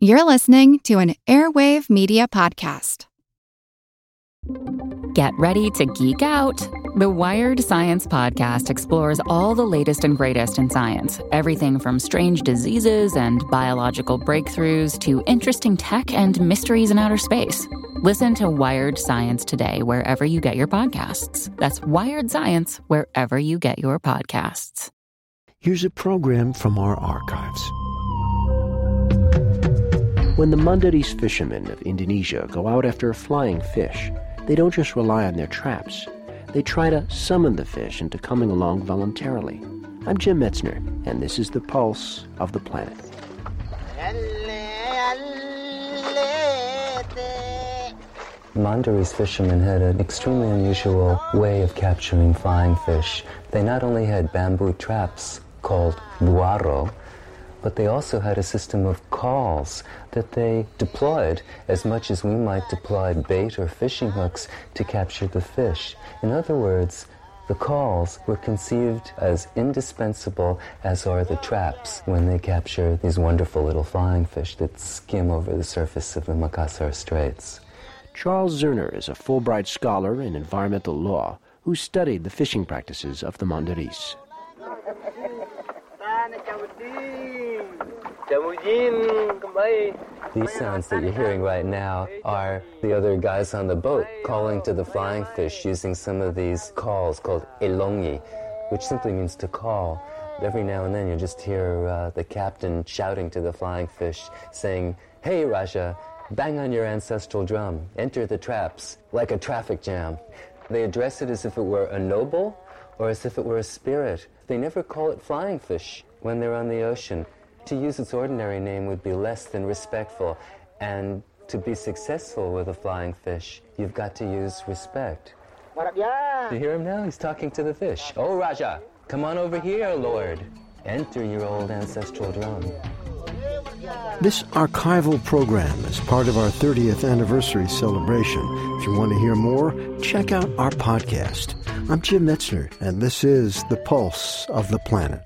You're listening to an Airwave Media Podcast. Get ready to geek out. The Wired Science Podcast explores all the latest and greatest in science everything from strange diseases and biological breakthroughs to interesting tech and mysteries in outer space. Listen to Wired Science today, wherever you get your podcasts. That's Wired Science, wherever you get your podcasts. Here's a program from our archives. When the Mandaris fishermen of Indonesia go out after a flying fish, they don't just rely on their traps. They try to summon the fish into coming along voluntarily. I'm Jim Metzner, and this is the pulse of the planet. Mandaris fishermen had an extremely unusual way of capturing flying fish. They not only had bamboo traps called buaro, but they also had a system of calls that they deployed as much as we might deploy bait or fishing hooks to capture the fish. In other words, the calls were conceived as indispensable as are the traps when they capture these wonderful little flying fish that skim over the surface of the Makassar Straits. Charles Zerner is a Fulbright scholar in environmental law who studied the fishing practices of the Mandaris. These sounds that you're hearing right now are the other guys on the boat calling to the flying fish using some of these calls called elongi, which simply means to call. Every now and then you just hear uh, the captain shouting to the flying fish, saying, Hey Raja, bang on your ancestral drum, enter the traps, like a traffic jam. They address it as if it were a noble or as if it were a spirit. They never call it flying fish when they're on the ocean. To use its ordinary name would be less than respectful, and to be successful with a flying fish, you've got to use respect. Do You hear him now? He's talking to the fish. Oh, Raja, come on over here, Lord. Enter your old ancestral drum. This archival program is part of our 30th anniversary celebration. If you want to hear more, check out our podcast. I'm Jim Metzner, and this is The Pulse of the Planet.